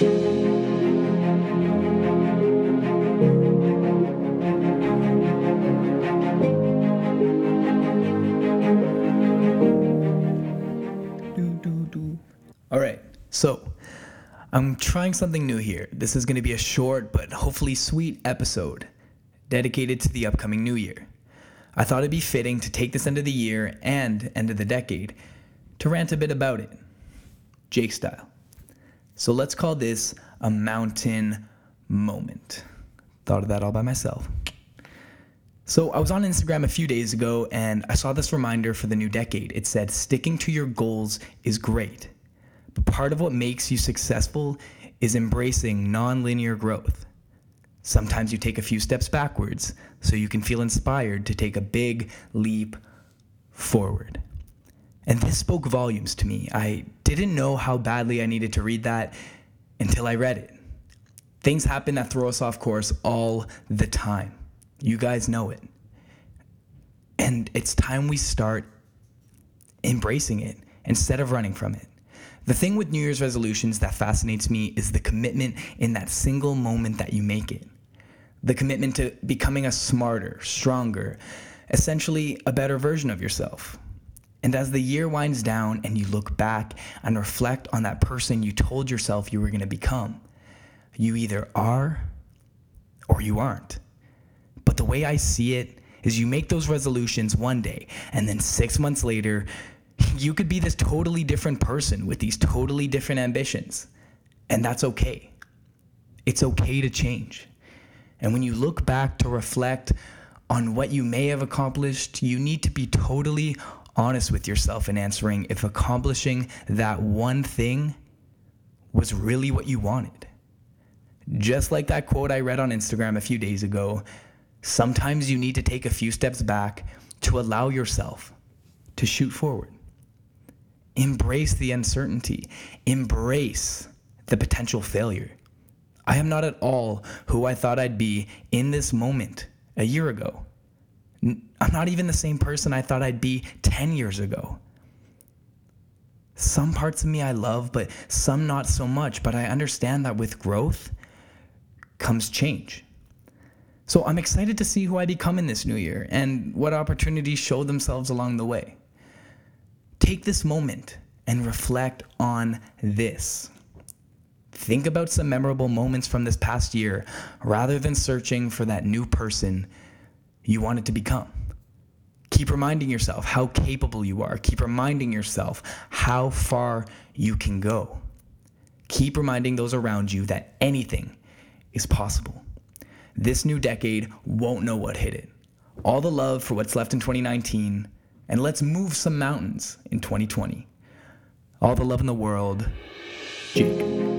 All right, so I'm trying something new here. This is going to be a short but hopefully sweet episode dedicated to the upcoming new year. I thought it'd be fitting to take this end of the year and end of the decade to rant a bit about it, Jake style. So let's call this a mountain moment. Thought of that all by myself. So I was on Instagram a few days ago and I saw this reminder for the new decade. It said, sticking to your goals is great, but part of what makes you successful is embracing nonlinear growth. Sometimes you take a few steps backwards so you can feel inspired to take a big leap forward. And this spoke volumes to me. I didn't know how badly I needed to read that until I read it. Things happen that throw us off course all the time. You guys know it. And it's time we start embracing it instead of running from it. The thing with New Year's resolutions that fascinates me is the commitment in that single moment that you make it. The commitment to becoming a smarter, stronger, essentially a better version of yourself. And as the year winds down and you look back and reflect on that person you told yourself you were going to become, you either are or you aren't. But the way I see it is you make those resolutions one day, and then six months later, you could be this totally different person with these totally different ambitions. And that's okay. It's okay to change. And when you look back to reflect on what you may have accomplished, you need to be totally honest with yourself in answering if accomplishing that one thing was really what you wanted. Just like that quote I read on Instagram a few days ago, sometimes you need to take a few steps back to allow yourself to shoot forward. Embrace the uncertainty, embrace the potential failure. I am not at all who I thought I'd be in this moment a year ago. I'm not even the same person I thought I'd be 10 years ago. Some parts of me I love, but some not so much. But I understand that with growth comes change. So I'm excited to see who I become in this new year and what opportunities show themselves along the way. Take this moment and reflect on this. Think about some memorable moments from this past year rather than searching for that new person you wanted to become. Keep reminding yourself how capable you are. Keep reminding yourself how far you can go. Keep reminding those around you that anything is possible. This new decade won't know what hit it. All the love for what's left in 2019, and let's move some mountains in 2020. All the love in the world, Jake.